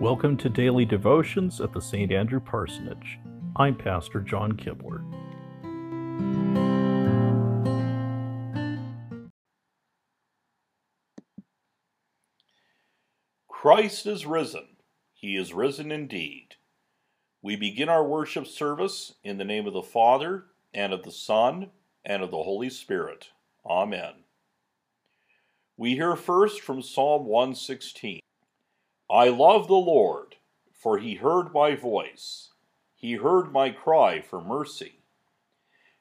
Welcome to Daily Devotions at the St. Andrew Parsonage. I'm Pastor John Kibler. Christ is risen. He is risen indeed. We begin our worship service in the name of the Father, and of the Son, and of the Holy Spirit. Amen. We hear first from Psalm 116. I love the Lord, for he heard my voice. He heard my cry for mercy.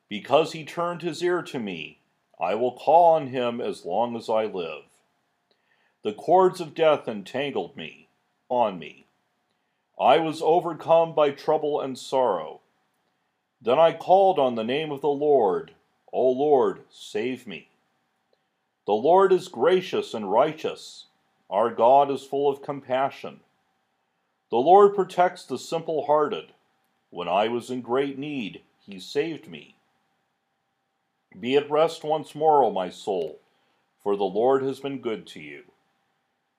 Because he turned his ear to me, I will call on him as long as I live. The cords of death entangled me, on me. I was overcome by trouble and sorrow. Then I called on the name of the Lord. O Lord, save me. The Lord is gracious and righteous our God is full of compassion. The Lord protects the simple hearted. When I was in great need, he saved me. Be at rest once more, O my soul, for the Lord has been good to you.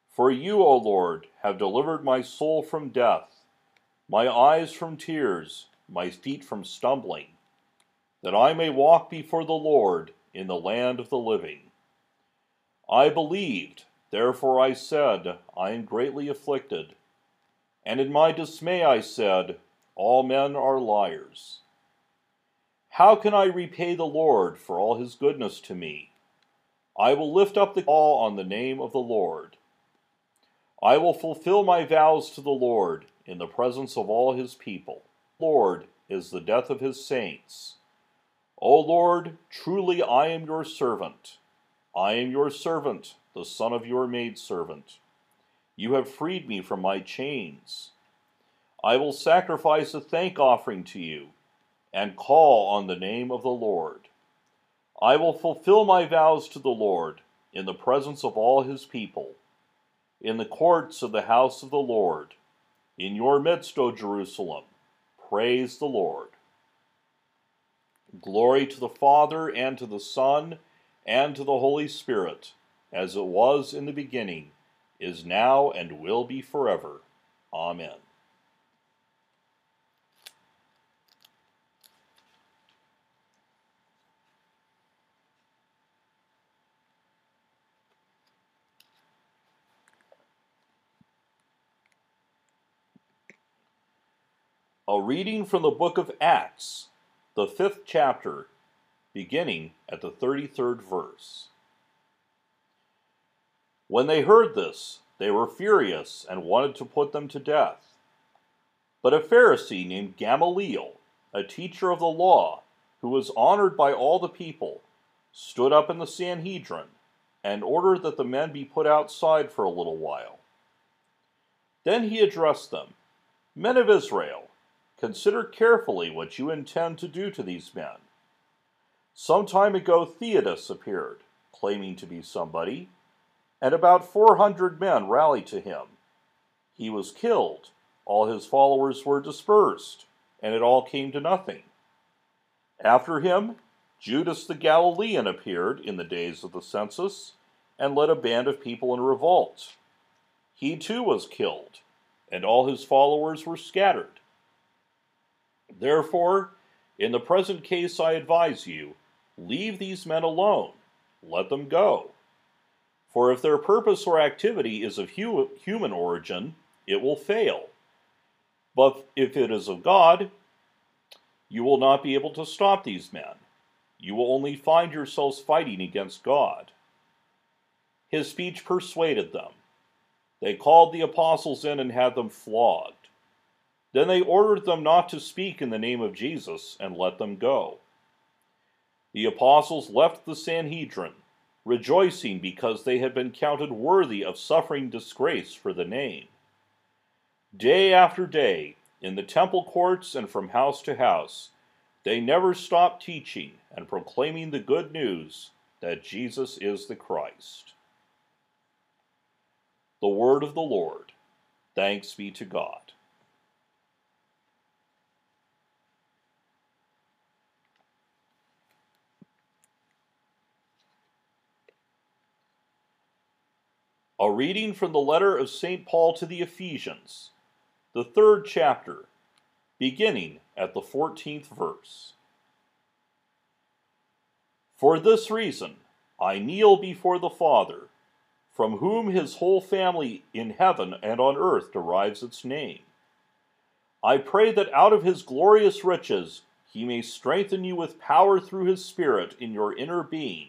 For you, O Lord, have delivered my soul from death, my eyes from tears, my feet from stumbling, that I may walk before the Lord in the land of the living. I believed Therefore I said, I am greatly afflicted. And in my dismay I said, All men are liars. How can I repay the Lord for all his goodness to me? I will lift up the call on the name of the Lord. I will fulfill my vows to the Lord in the presence of all his people. Lord is the death of his saints. O Lord, truly I am your servant. I am your servant, the son of your maidservant. You have freed me from my chains. I will sacrifice a thank offering to you, and call on the name of the Lord. I will fulfill my vows to the Lord in the presence of all his people, in the courts of the house of the Lord, in your midst, O Jerusalem. Praise the Lord. Glory to the Father, and to the Son, and to the Holy Spirit as it was in the beginning, is now, and will be forever. Amen. A reading from the book of Acts, the fifth chapter, beginning at the 33rd verse. When they heard this, they were furious and wanted to put them to death. But a Pharisee named Gamaliel, a teacher of the law, who was honored by all the people, stood up in the Sanhedrin and ordered that the men be put outside for a little while. Then he addressed them Men of Israel, consider carefully what you intend to do to these men. Some time ago, Theudas appeared, claiming to be somebody and about 400 men rallied to him. He was killed, all his followers were dispersed, and it all came to nothing. After him, Judas the Galilean appeared in the days of the census and led a band of people in revolt. He too was killed, and all his followers were scattered. Therefore, in the present case, I advise you leave these men alone, let them go. For if their purpose or activity is of hu human origin, it will fail. But if it is of God, you will not be able to stop these men. You will only find yourselves fighting against God. His speech persuaded them. They called the apostles in and had them flogged. Then they ordered them not to speak in the name of Jesus and let them go. The apostles left the Sanhedrin rejoicing because they had been counted worthy of suffering disgrace for the name. Day after day, in the temple courts and from house to house, they never stopped teaching and proclaiming the good news that Jesus is the Christ. The word of the Lord. Thanks be to God. A reading from the letter of St. Paul to the Ephesians, the third chapter, beginning at the 14th verse. For this reason, I kneel before the Father, from whom his whole family in heaven and on earth derives its name. I pray that out of his glorious riches he may strengthen you with power through his Spirit in your inner being,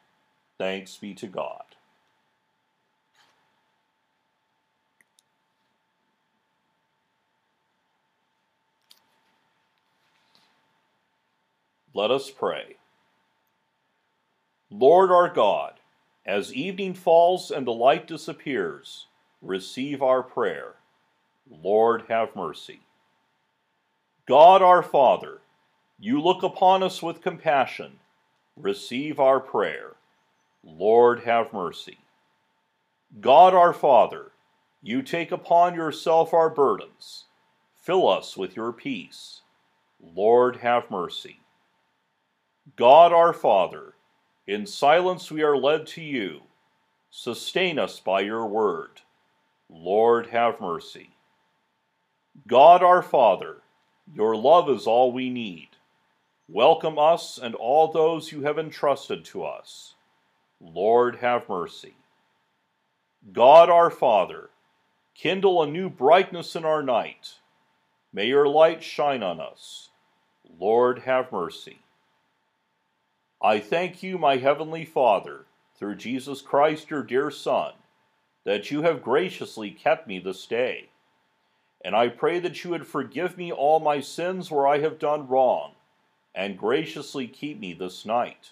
Thanks be to God. Let us pray. Lord our God, as evening falls and the light disappears, receive our prayer. Lord, have mercy. God our Father, you look upon us with compassion. Receive our prayer. Lord, have mercy. God our Father, you take upon yourself our burdens. Fill us with your peace. Lord, have mercy. God our Father, in silence we are led to you. Sustain us by your word. Lord, have mercy. God our Father, your love is all we need. Welcome us and all those you have entrusted to us. Lord, have mercy. God our Father, kindle a new brightness in our night. May your light shine on us. Lord, have mercy. I thank you, my heavenly Father, through Jesus Christ, your dear Son, that you have graciously kept me this day. And I pray that you would forgive me all my sins where I have done wrong, and graciously keep me this night.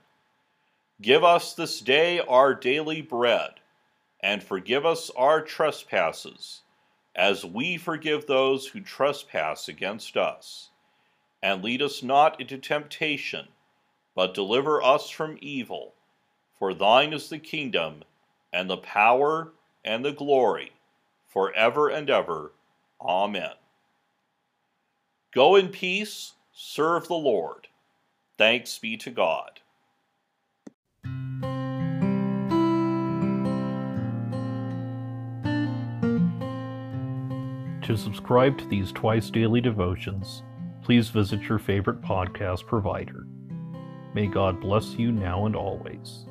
Give us this day our daily bread, and forgive us our trespasses, as we forgive those who trespass against us. And lead us not into temptation, but deliver us from evil. For thine is the kingdom, and the power, and the glory, for ever and ever. Amen. Go in peace, serve the Lord. Thanks be to God. To subscribe to these twice daily devotions, please visit your favorite podcast provider. May God bless you now and always.